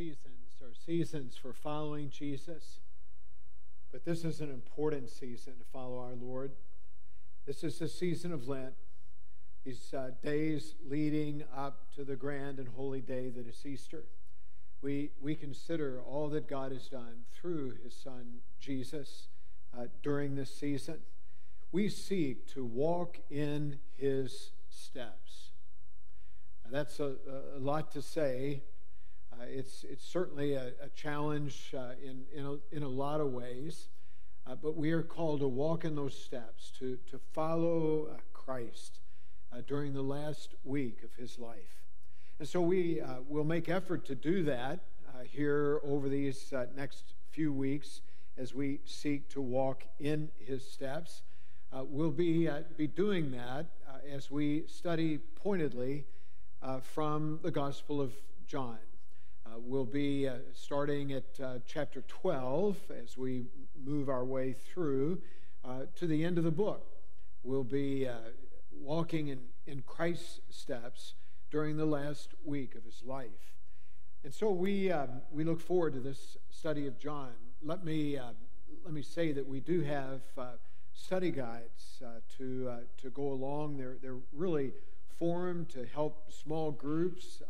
seasons are seasons for following Jesus, but this is an important season to follow our Lord. This is the season of Lent, these uh, days leading up to the grand and holy day that is Easter. We, we consider all that God has done through his Son, Jesus, uh, during this season. We seek to walk in his steps. Now, that's a, a lot to say it's, it's certainly a, a challenge uh, in, in, a, in a lot of ways, uh, but we are called to walk in those steps, to, to follow uh, Christ uh, during the last week of his life. And so we uh, will make effort to do that here over these next few weeks as we seek to walk in his steps. we'll be, be doing that as we study pointedly from the Gospel of John. Uh, we'll be uh, starting at uh, chapter 12 as we move our way through uh, to the end of the book. We'll be uh, walking in, in Christ's steps during the last week of his life. And so we, um, we look forward to this study of John. Let me, uh, let me say that we do have study guides to, to go along. They're, they're really formed to help small groups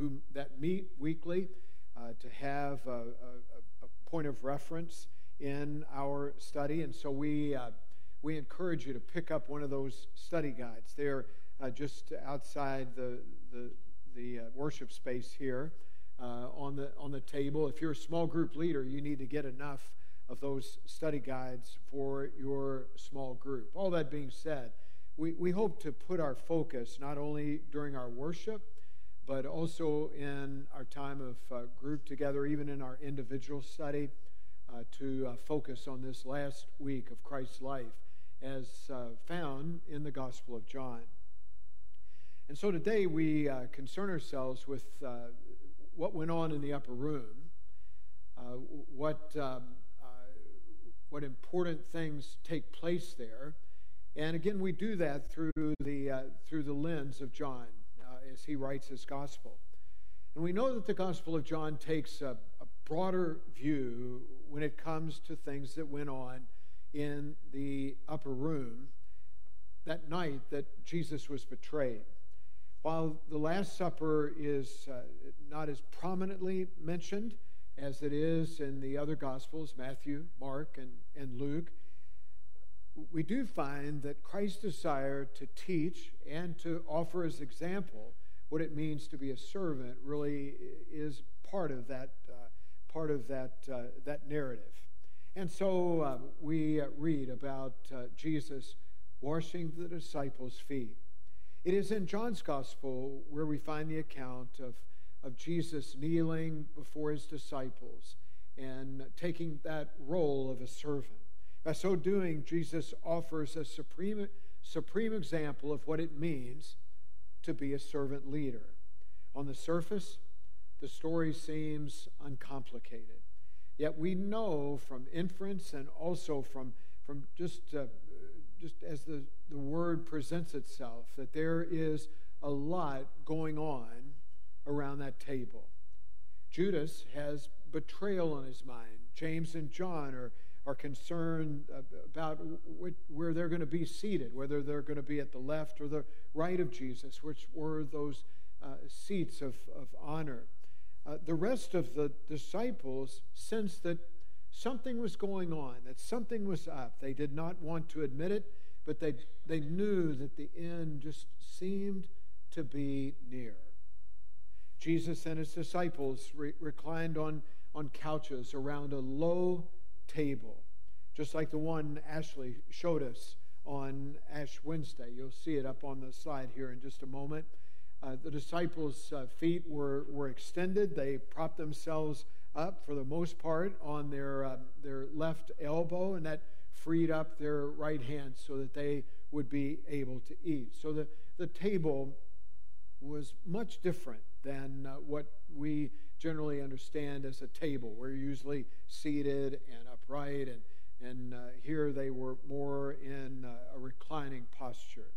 who, that meet weekly uh, to have a, a, a, point of reference in our study. And so we, uh, we encourage you to pick up one of those study guides. They're uh, just outside the, the, the uh, worship space here uh, on, the, on the table. If you're a small group leader, you need to get enough of those study guides for your small group. All that being said, we, we hope to put our focus not only during our worship, but also in our time of uh, group together, even in our individual study, uh, to uh, focus on this last week of Christ's life as uh, found in the Gospel of John. And so today we uh, concern ourselves with uh, what went on in the upper room, what, um, what important things take place there. And again, we do that through the, through the lens of John as he writes his gospel. And we know that the Gospel of John takes a, a broader view when it comes to things that went on in the upper room that night that Jesus was betrayed. While the Last Supper is uh, not as prominently mentioned as it is in the other Gospels, Matthew, Mark, and, and Luke, we do find that Christ's desire to teach and to offer as example what it means to be a servant really is part of that uh, part of that uh, that narrative. And so uh, we uh, read about uh, Jesus washing the disciples' feet. It is in John's gospel where we find the account of, of Jesus kneeling before his disciples and taking that role of a servant. By so doing, Jesus offers a supreme, supreme example of what it means to be a servant leader. On the surface, the story seems uncomplicated. Yet we know from inference and also from, from just, uh, just as the, the word presents itself that there is a lot going on around that table. Judas has betrayal on his mind. James and John are are concerned about where they're going to be seated, whether they're going to be at the left or the right of Jesus, which were those uh, seats of, of honor. Uh, the rest of the disciples sensed that something was going on, that something was up. They did not want to admit it, but they, they knew that the end just seemed to be near. Jesus and his disciples re- reclined on, on couches around a low table, just like the one Ashley showed us on Ash Wednesday. You'll see it up on the slide here in just a moment. Uh, the disciples' uh, feet were, were extended. They propped themselves up for the most part on their, uh, their left elbow, and that freed up their right hand so that they would be able to eat. So the, the table was much different than uh, what we generally understand as a table. We're usually seated and upright, and, and uh, here they were more in uh, a reclining posture.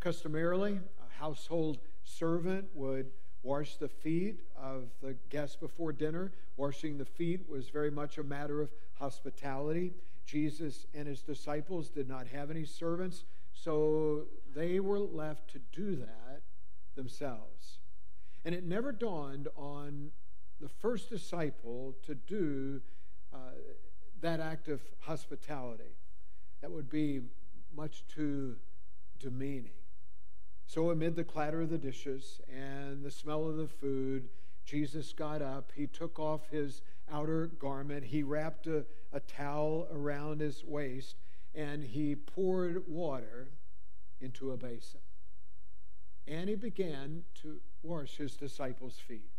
Customarily, a household servant would wash the feet of the guests before dinner. Washing the feet was very much a matter of hospitality. Jesus and his disciples did not have any servants, so they were left to do that themselves. And it never dawned on the first disciple to do uh, that act of hospitality. That would be much too demeaning. So, amid the clatter of the dishes and the smell of the food, Jesus got up. He took off his outer garment. He wrapped a, a towel around his waist and he poured water into a basin. And he began to wash his disciples' feet.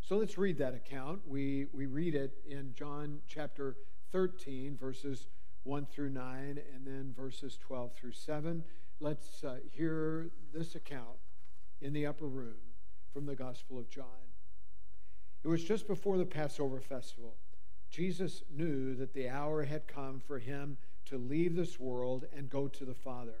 So let's read that account. We, we read it in John chapter 13, verses 1 through 9, and then verses 12 through 7. Let's uh, hear this account in the upper room from the Gospel of John. It was just before the Passover festival. Jesus knew that the hour had come for him to leave this world and go to the Father.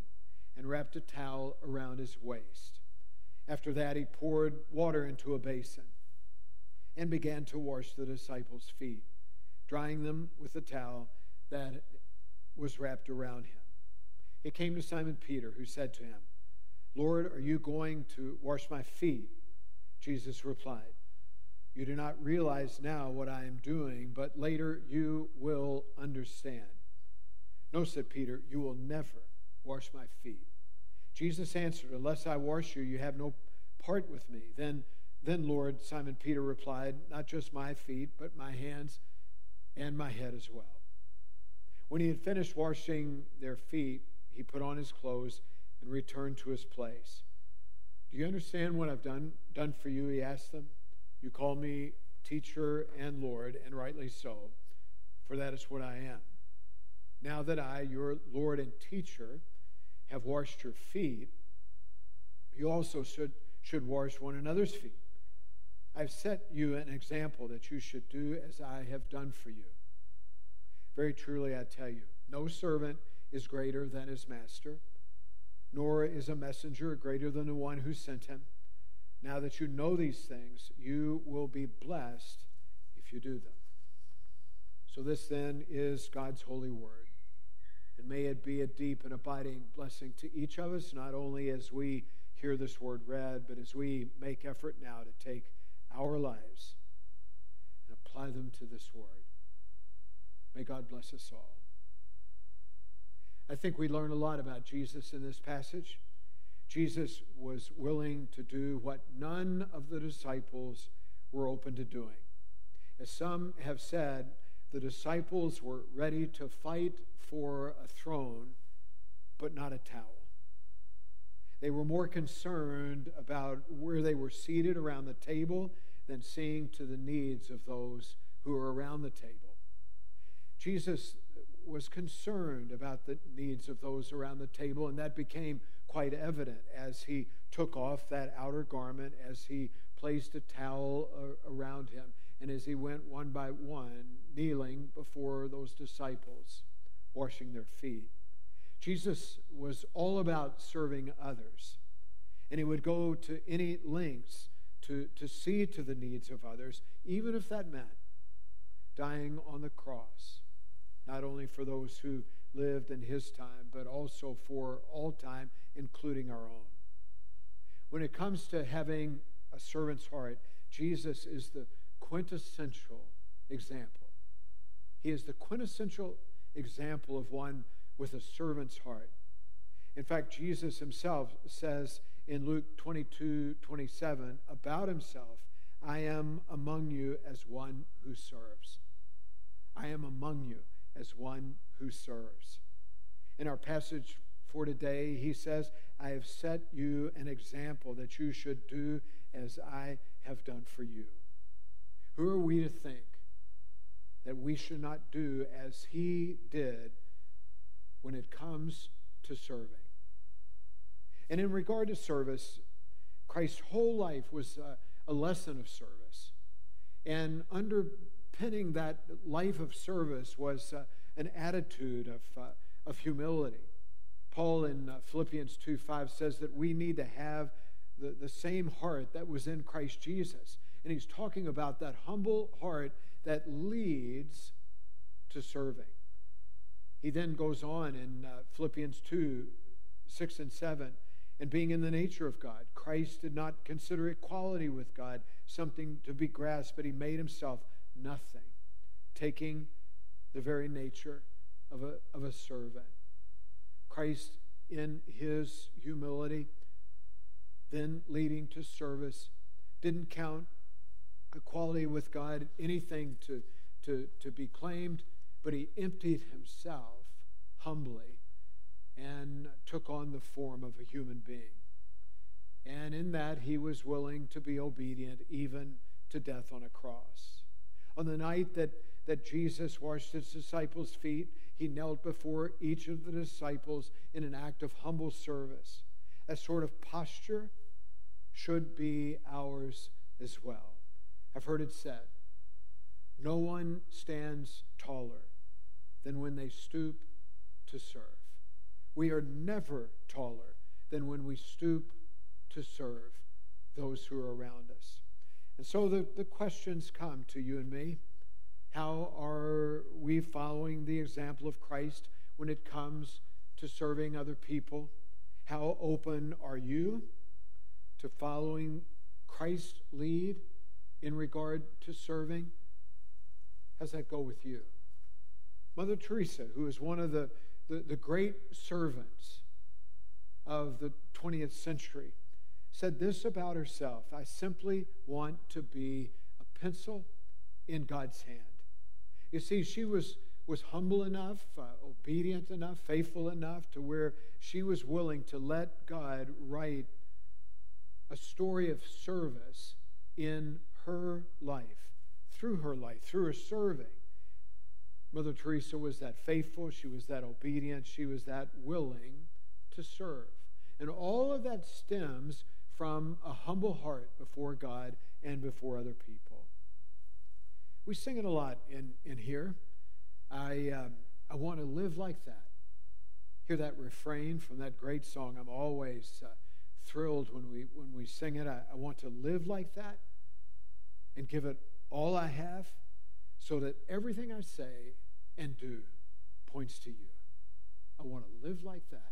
and wrapped a towel around his waist. After that, he poured water into a basin and began to wash the disciples' feet, drying them with the towel that was wrapped around him. It came to Simon Peter, who said to him, Lord, are you going to wash my feet? Jesus replied, you do not realize now what I am doing, but later you will understand. No, said Peter, you will never wash my feet. Jesus answered, Unless I wash you, you have no part with me. Then, then, Lord, Simon Peter replied, Not just my feet, but my hands and my head as well. When he had finished washing their feet, he put on his clothes and returned to his place. Do you understand what I've done, done for you? He asked them. You call me teacher and Lord, and rightly so, for that is what I am. Now that I, your Lord and teacher, have washed your feet, you also should, should wash one another's feet. I've set you an example that you should do as I have done for you. Very truly, I tell you, no servant is greater than his master, nor is a messenger greater than the one who sent him. Now that you know these things, you will be blessed if you do them. So, this then is God's holy word. And may it be a deep and abiding blessing to each of us, not only as we hear this word read, but as we make effort now to take our lives and apply them to this word. May God bless us all. I think we learn a lot about Jesus in this passage. Jesus was willing to do what none of the disciples were open to doing. As some have said, the disciples were ready to fight for a throne, but not a towel. They were more concerned about where they were seated around the table than seeing to the needs of those who were around the table. Jesus was concerned about the needs of those around the table, and that became quite evident as he took off that outer garment, as he placed a towel uh, around him, and as he went one by one, kneeling before those disciples, washing their feet. Jesus was all about serving others, and he would go to any lengths to, to see to the needs of others, even if that meant dying on the cross, not only for those who lived in his time, but also for all time, including our own. When it comes to having a servant's heart, Jesus is the quintessential example. He is the quintessential example of one with a servant's heart. In fact, Jesus himself says in Luke 22 27 about himself, I am among you as one who serves. I am among you as one who serves. In our passage for today. He says, I have set you an example that you should do as I have done for you. Who are we to think that we should not do as he did when it comes to serving? And in regard to service, Christ's whole life was a, a lesson of service. And underpinning that life of service was uh, an attitude of, uh, of humility. Paul in uh, Philippians 2 5 says that we need to have the, the same heart that was in Christ Jesus. And he's talking about that humble heart that leads to serving. He then goes on in uh, Philippians 2 6 and 7 and being in the nature of God. Christ did not consider equality with God something to be grasped, but he made himself nothing, taking the very nature of a, of a servant. Christ, in his humility, then leading to service, didn't count equality with God anything to, to, to be claimed, but he emptied himself humbly and took on the form of a human being. And in that, he was willing to be obedient even to death on a cross. On the night that, that Jesus washed his disciples' feet, he knelt before each of the disciples in an act of humble service. That sort of posture should be ours as well. I've heard it said no one stands taller than when they stoop to serve. We are never taller than when we stoop to serve those who are around us. And so the, the questions come to you and me. How are we following the example of Christ when it comes to serving other people? How open are you to following Christ's lead in regard to serving? How's that go with you? Mother Teresa, who is one of the, the, the great servants of the 20th century, said this about herself I simply want to be a pencil in God's hand. You see, she was, was humble enough, uh, obedient enough, faithful enough to where she was willing to let God write a story of service in her life, through her life, through her serving. Mother Teresa was that faithful, she was that obedient, she was that willing to serve. And all of that stems from a humble heart before God and before other people. We sing it a lot in, in here. I, um, I want to live like that. Hear that refrain from that great song. I'm always uh, thrilled when we, when we sing it. I, I want to live like that and give it all I have so that everything I say and do points to you. I want to live like that.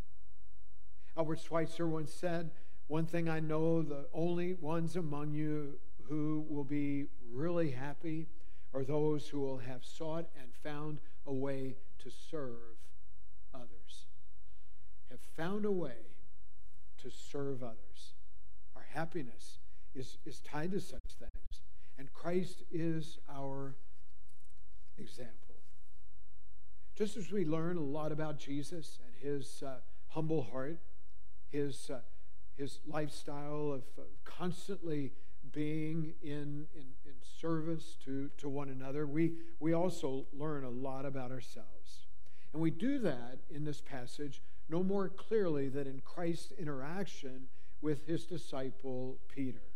Albert Schweitzer once said, One thing I know the only ones among you who will be really happy are those who will have sought and found a way to serve others. Have found a way to serve others. Our happiness is, is tied to such things. And Christ is our example. Just as we learn a lot about Jesus and his uh, humble heart, his, uh, his lifestyle of uh, constantly being in, in, in service to, to one another, we, we also learn a lot about ourselves. And we do that in this passage no more clearly than in Christ's interaction with his disciple Peter.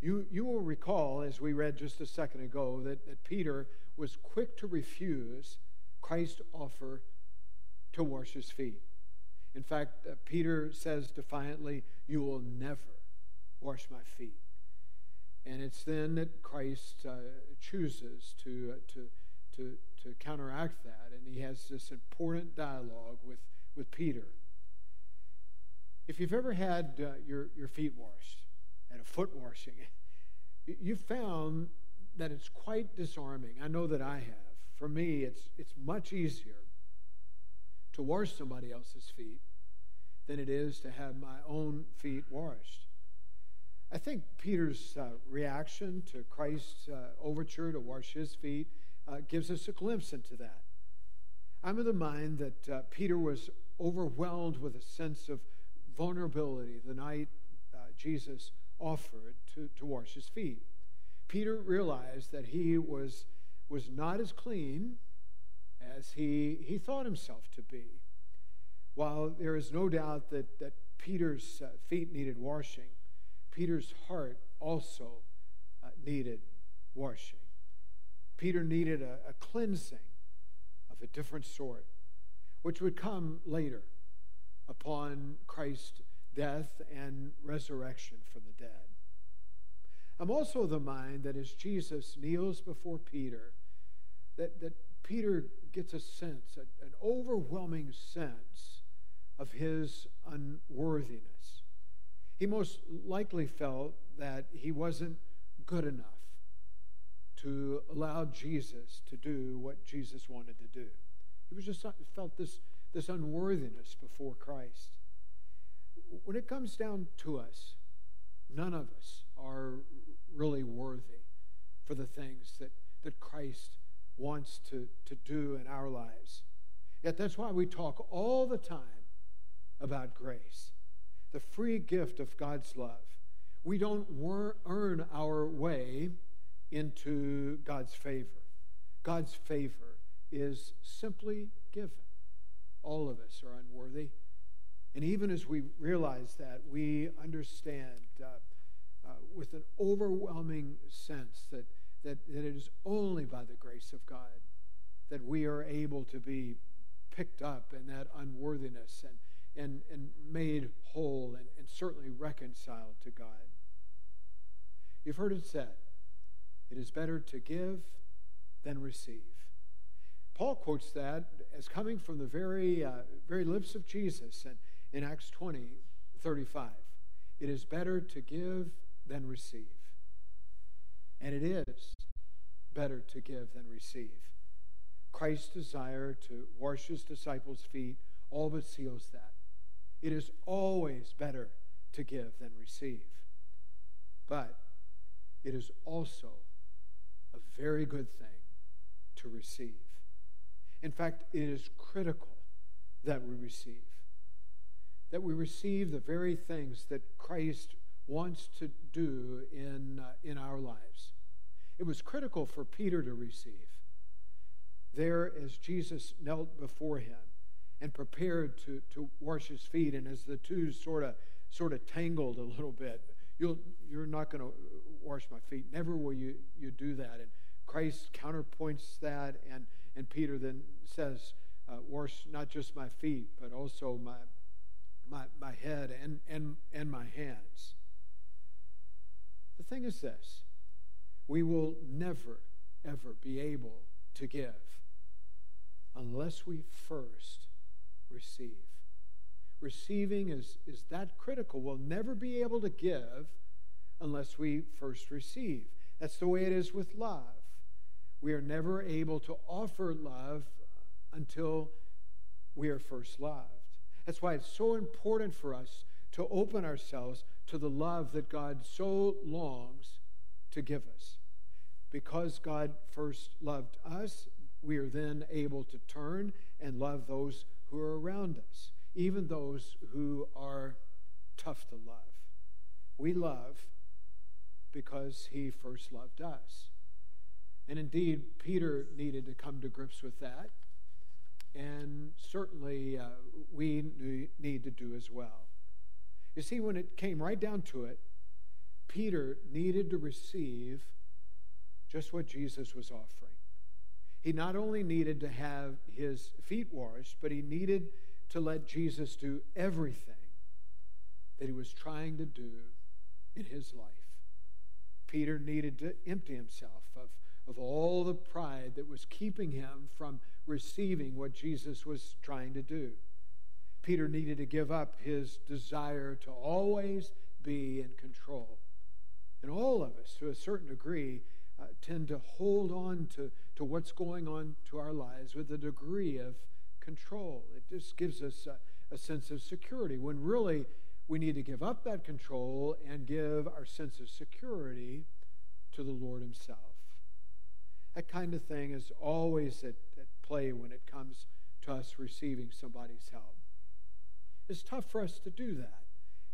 You, you will recall, as we read just a second ago, that, that Peter was quick to refuse Christ's offer to wash his feet. In fact, uh, Peter says defiantly, You will never wash my feet. And it's then that Christ uh, chooses to, uh, to, to, to counteract that. And he has this important dialogue with, with Peter. If you've ever had uh, your, your feet washed, at a foot washing, you found that it's quite disarming. I know that I have. For me, it's, it's much easier to wash somebody else's feet than it is to have my own feet washed. I think Peter's uh, reaction to Christ's uh, overture to wash his feet uh, gives us a glimpse into that. I'm of the mind that uh, Peter was overwhelmed with a sense of vulnerability the night uh, Jesus offered to, to wash his feet. Peter realized that he was, was not as clean as he, he thought himself to be. While there is no doubt that, that Peter's uh, feet needed washing, Peter's heart also uh, needed washing. Peter needed a, a cleansing of a different sort, which would come later upon Christ's death and resurrection from the dead. I'm also of the mind that as Jesus kneels before Peter, that, that Peter gets a sense, an overwhelming sense of his unworthiness. He most likely felt that he wasn't good enough to allow Jesus to do what Jesus wanted to do. He was just felt this, this unworthiness before Christ. When it comes down to us, none of us are really worthy for the things that, that Christ wants to, to do in our lives. Yet that's why we talk all the time about grace, the free gift of God's love. We don't wor- earn our way into God's favor. God's favor is simply given. All of us are unworthy. And even as we realize that, we understand uh, uh, with an overwhelming sense that, that, that it is only by the grace of God that we are able to be picked up in that unworthiness and, and, and made whole and, and certainly reconciled to God. You've heard it said, it is better to give than receive. Paul quotes that as coming from the very, uh, very lips of Jesus in, in Acts 20, 35. It is better to give than receive. And it is better to give than receive. Christ's desire to wash his disciples' feet all but seals that. It is always better to give than receive. But it is also a very good thing to receive. In fact, it is critical that we receive. That we receive the very things that Christ wants to do in, uh, in our lives. It was critical for Peter to receive. There, as Jesus knelt before him and prepared to, to wash his feet, and as the two sort of sort of tangled a little bit, you'll, you're not going to wash my feet. Never will you, you do that. And Christ counterpoints that, and, and Peter then says, uh, wash not just my feet, but also my, my, my head and, and, and my hands. The thing is this we will never, ever be able to give unless we first receive. Receiving is, is that critical. We'll never be able to give unless we first receive. That's the way it is with love. We are never able to offer love until we are first loved. That's why it's so important for us to open ourselves to the love that God so longs to give us. Because God first loved us, we are then able to turn and love those who are around us, even those who are tough to love. We love because he first loved us. And indeed, Peter needed to come to grips with that. And certainly uh, we need to do as well. You see, when it came right down to it, Peter needed to receive just what Jesus was offering. He not only needed to have his feet washed, but he needed to let Jesus do everything that he was trying to do in his life. Peter needed to empty himself of, all the pride that was keeping him from receiving what Jesus was trying to do. Peter needed to give up his desire to always be in control. And all of us, to a certain degree, uh, tend to hold on to, to what's going on to our lives with a degree of control. It just gives us a, a sense of security when really we need to give up that control and give our sense of security to the Lord Himself. That kind of thing is always at, at play when it comes to us receiving somebody's help. It's tough for us to do that.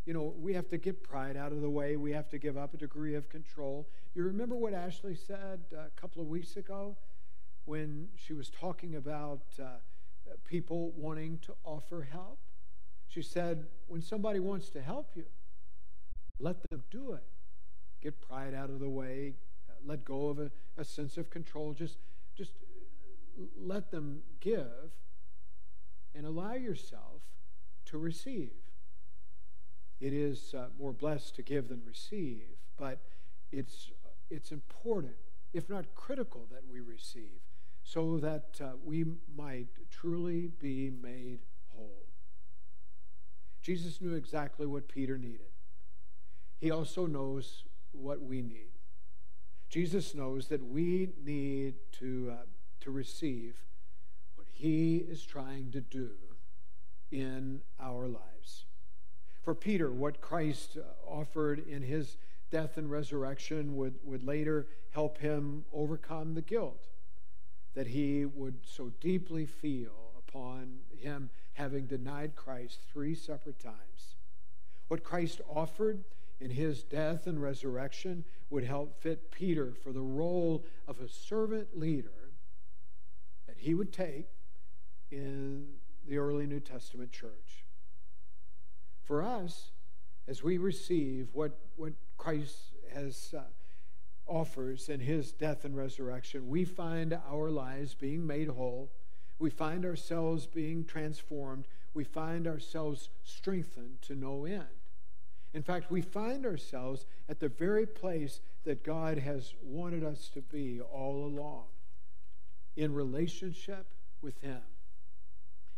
You know, we have to get pride out of the way. We have to give up a degree of control. You remember what Ashley said a couple of weeks ago when she was talking about uh, people wanting to offer help? She said, when somebody wants to help you, let them do it. Get pride out of the way. Go of a, a sense of control. Just, just let them give and allow yourself to receive. It is uh, more blessed to give than receive, but it's, it's important, if not critical, that we receive so that uh, we might truly be made whole. Jesus knew exactly what Peter needed. He also knows what we need. Jesus knows that we need to, uh, to receive what he is trying to do in our lives. For Peter, what Christ uh, offered in his death and resurrection would, would later help him overcome the guilt that he would so deeply feel upon him having denied Christ three separate times. What Christ offered in his death and resurrection would help fit Peter for the role of a servant leader that he would take in the early New Testament church. For us, as we receive what, what Christ has uh, offers in his death and resurrection, we find our lives being made whole. We find ourselves being transformed. We find ourselves strengthened to no end. In fact, we find ourselves at the very place that God has wanted us to be all along in relationship with Him.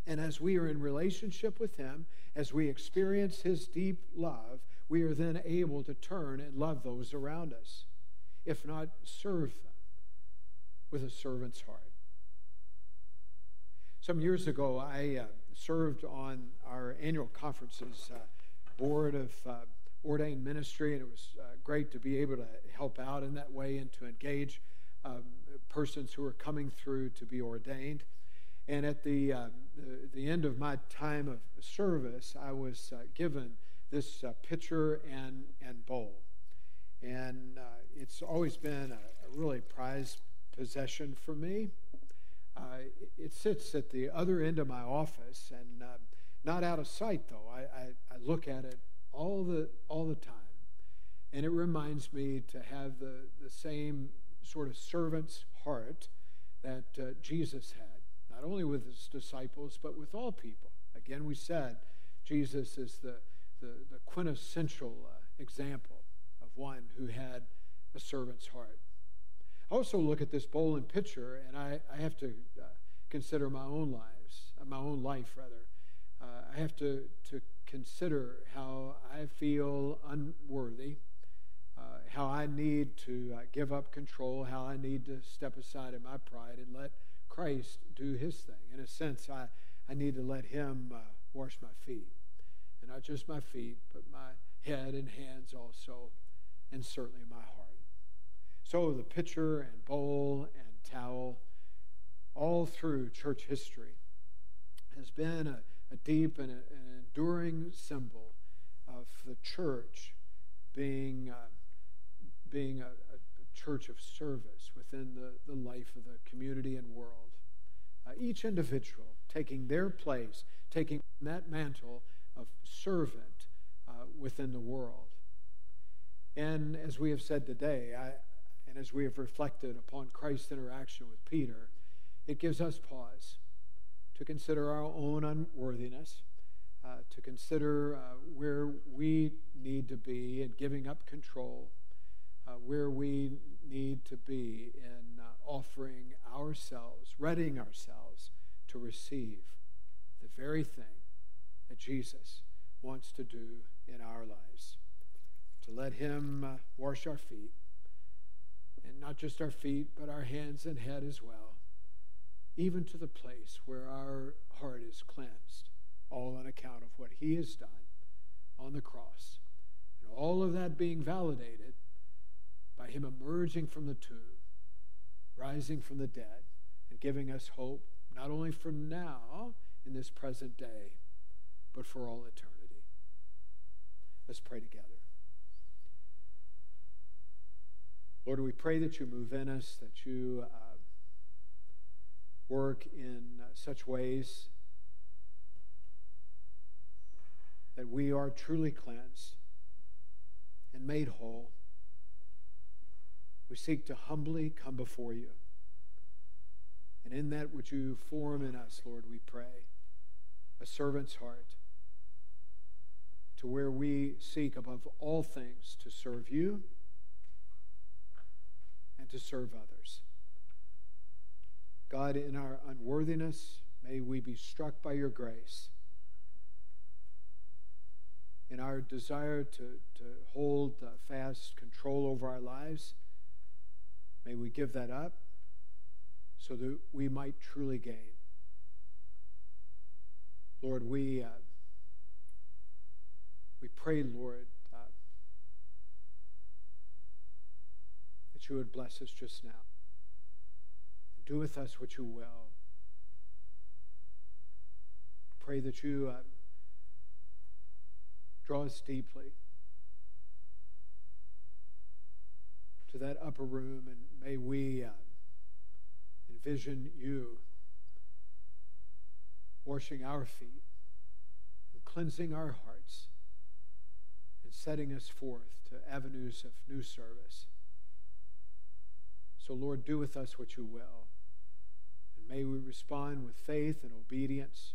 And as we are in relationship with Him, as we experience His deep love, we are then able to turn and love those around us if not serve them with a servant's heart. Some years ago, I uh, served on our annual conferences uh, board of uh, ordained ministry, and it was uh, great to be able to help out in that way and to engage um, persons who are coming through to be ordained. And at the, uh, the, the, end of my time of service, I was uh, given this pitcher and, and bowl. And it's always been a, a really prized possession for me. Uh, it, it, sits at the other end of my office and uh, not out of sight, though. I, I, I, look at it all the, all the time. And it reminds me to have the, the same sort of servant's heart that uh, Jesus had, not only with his disciples, but with all people. Again, we said Jesus is the, the, the quintessential uh, example of one who had a servant's heart. I also look at this bowl and pitcher, and I, I have to uh, consider my own lives, my own life rather. Uh, I have to, to consider how I feel unworthy, uh, how I need to uh, give up control, how I need to step aside in my pride and let Christ do his thing. In a sense, I, I need to let him uh, wash my feet. And not just my feet, but my head and hands also, and certainly my heart. So the pitcher and bowl and towel, all through church history, has been a, a deep and a, an enduring symbol of the church being, uh, being a, a, church of service within the, the life of the community and world. Uh, each individual taking their place, taking that mantle of servant uh, within the world. And as we have said today, I, and as we have reflected upon Christ's interaction with Peter, it gives us pause to consider our own unworthiness, uh, to consider uh, where we need to be in giving up control, uh, where we need to be in uh, offering ourselves, readying ourselves to receive the very thing that Jesus wants to do in our lives, to let Him uh, wash our feet and not just our feet, but our hands and head as well, even to the place where our heart is cleansed, all on account of what He has done on the cross. And all of that being validated by Him emerging from the tomb, rising from the dead, and giving us hope, not only for now in this present day, but for all eternity. Let's pray together. Lord, we pray that you move in us, that you uh, work in such ways that we are truly cleansed and made whole. We seek to humbly come before you. And in that, would you form in us, Lord, we pray, a servant's heart to where we seek above all things to serve you and to serve others. God, in our unworthiness, may we be struck by your grace. In our desire to, to hold fast control over our lives, may we give that up so that we might truly gain. Lord, we, uh, we pray, Lord, uh, that you would bless us just now. Do with us what you will. Pray that you uh, draw us deeply to that upper room, and may we uh, envision you washing our feet and cleansing our hearts and setting us forth to avenues of new service. So, Lord, do with us what you will. May we respond with faith and obedience,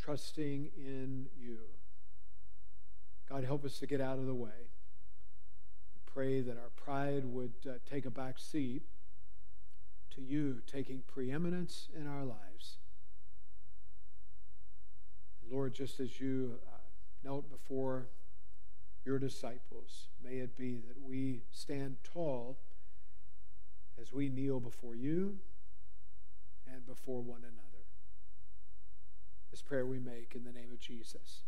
trusting in you. God, help us to get out of the way. We pray that our pride would uh, take a back seat to you taking preeminence in our lives. And Lord, just as you uh, knelt before your disciples, may it be that we stand tall as we kneel before you and before one another. This prayer we make in the name of Jesus.